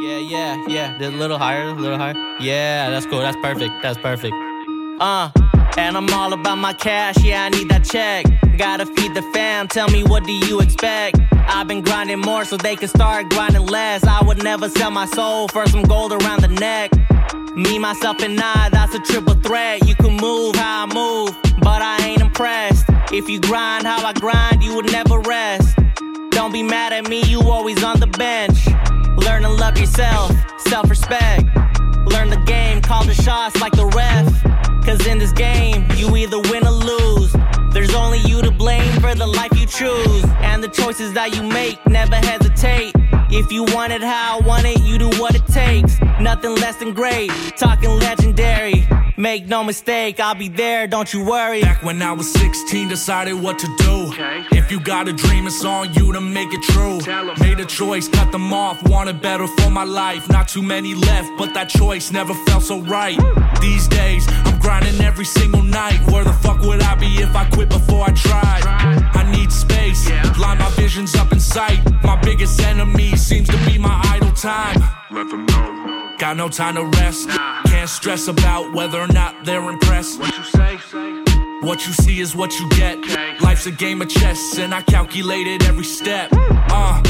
yeah, yeah. Yeah. A little higher, a little higher. Yeah, that's cool. That's perfect. That's perfect. Uh, and I'm all about my cash. Yeah, I need that check. Gotta feed the fam. Tell me what do you expect? I've been grinding more so they can start grinding less. I would never sell my soul for some gold around the neck. Me, myself, and I, that's a triple threat. You can move how I move, but I ain't impressed. If you grind how I grind, you would never rest. Don't be mad at me, you always on the bench. Learn to love yourself, self respect. Learn the game, call the shots like the ref. Cause in this game, you either win or lose. There's only you to blame for the life you choose. And the choices that you make, never hesitate. If you want it how I want it, you do what it takes. Nothing less than great, talking legendary. Make no mistake, I'll be there, don't you worry. Back when I was 16, decided what to do. If you got a dream, it's on you to make it true. Made a choice, cut them off, wanted better for my life. Not too many left, but that choice never felt so right. These days, I'm grinding every single night. Where the fuck would I be if I quit before I tried? I need space, line my visions up in sight. My biggest enemy seems to be my idle time. Let them know. Got no time to rest. Can't stress about whether or not they're impressed. What you say? What you see is what you get. Life's a game of chess, and I calculated every step. Uh,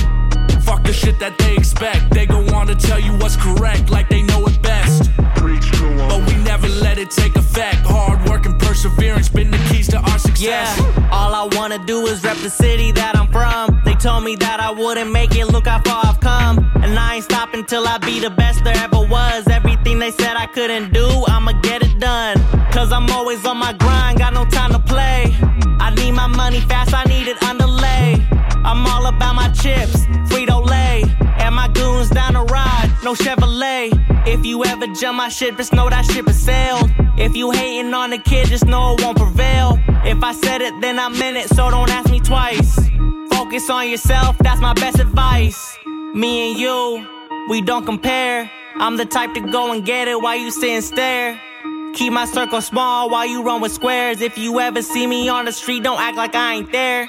fuck the shit that they expect. They gon' wanna tell you what's correct, like they know it best. Preach to 'em. But we never let it take effect. Hard work and perseverance been the keys to our success. Yeah, all I wanna do is rep the city that I'm from. They told me that I wouldn't make it, look how far I've come. And I ain't stopping till I be the best there ever was. Everything they said I couldn't do, I'ma get it done. Cause I'm always on my grind, got no time to play. I need my money fast, I need it underlay. I'm all about my chips, Frito Lay. And my goons down the ride, no Chevrolet. If you ever jump my ship, just know that ship has sailed. If you hating on the kid, just know it won't prevail. If I said it, then I meant it, so don't ask me twice. Focus on yourself, that's my best advice. Me and you, we don't compare. I'm the type to go and get it while you sit and stare. Keep my circle small while you run with squares. If you ever see me on the street, don't act like I ain't there.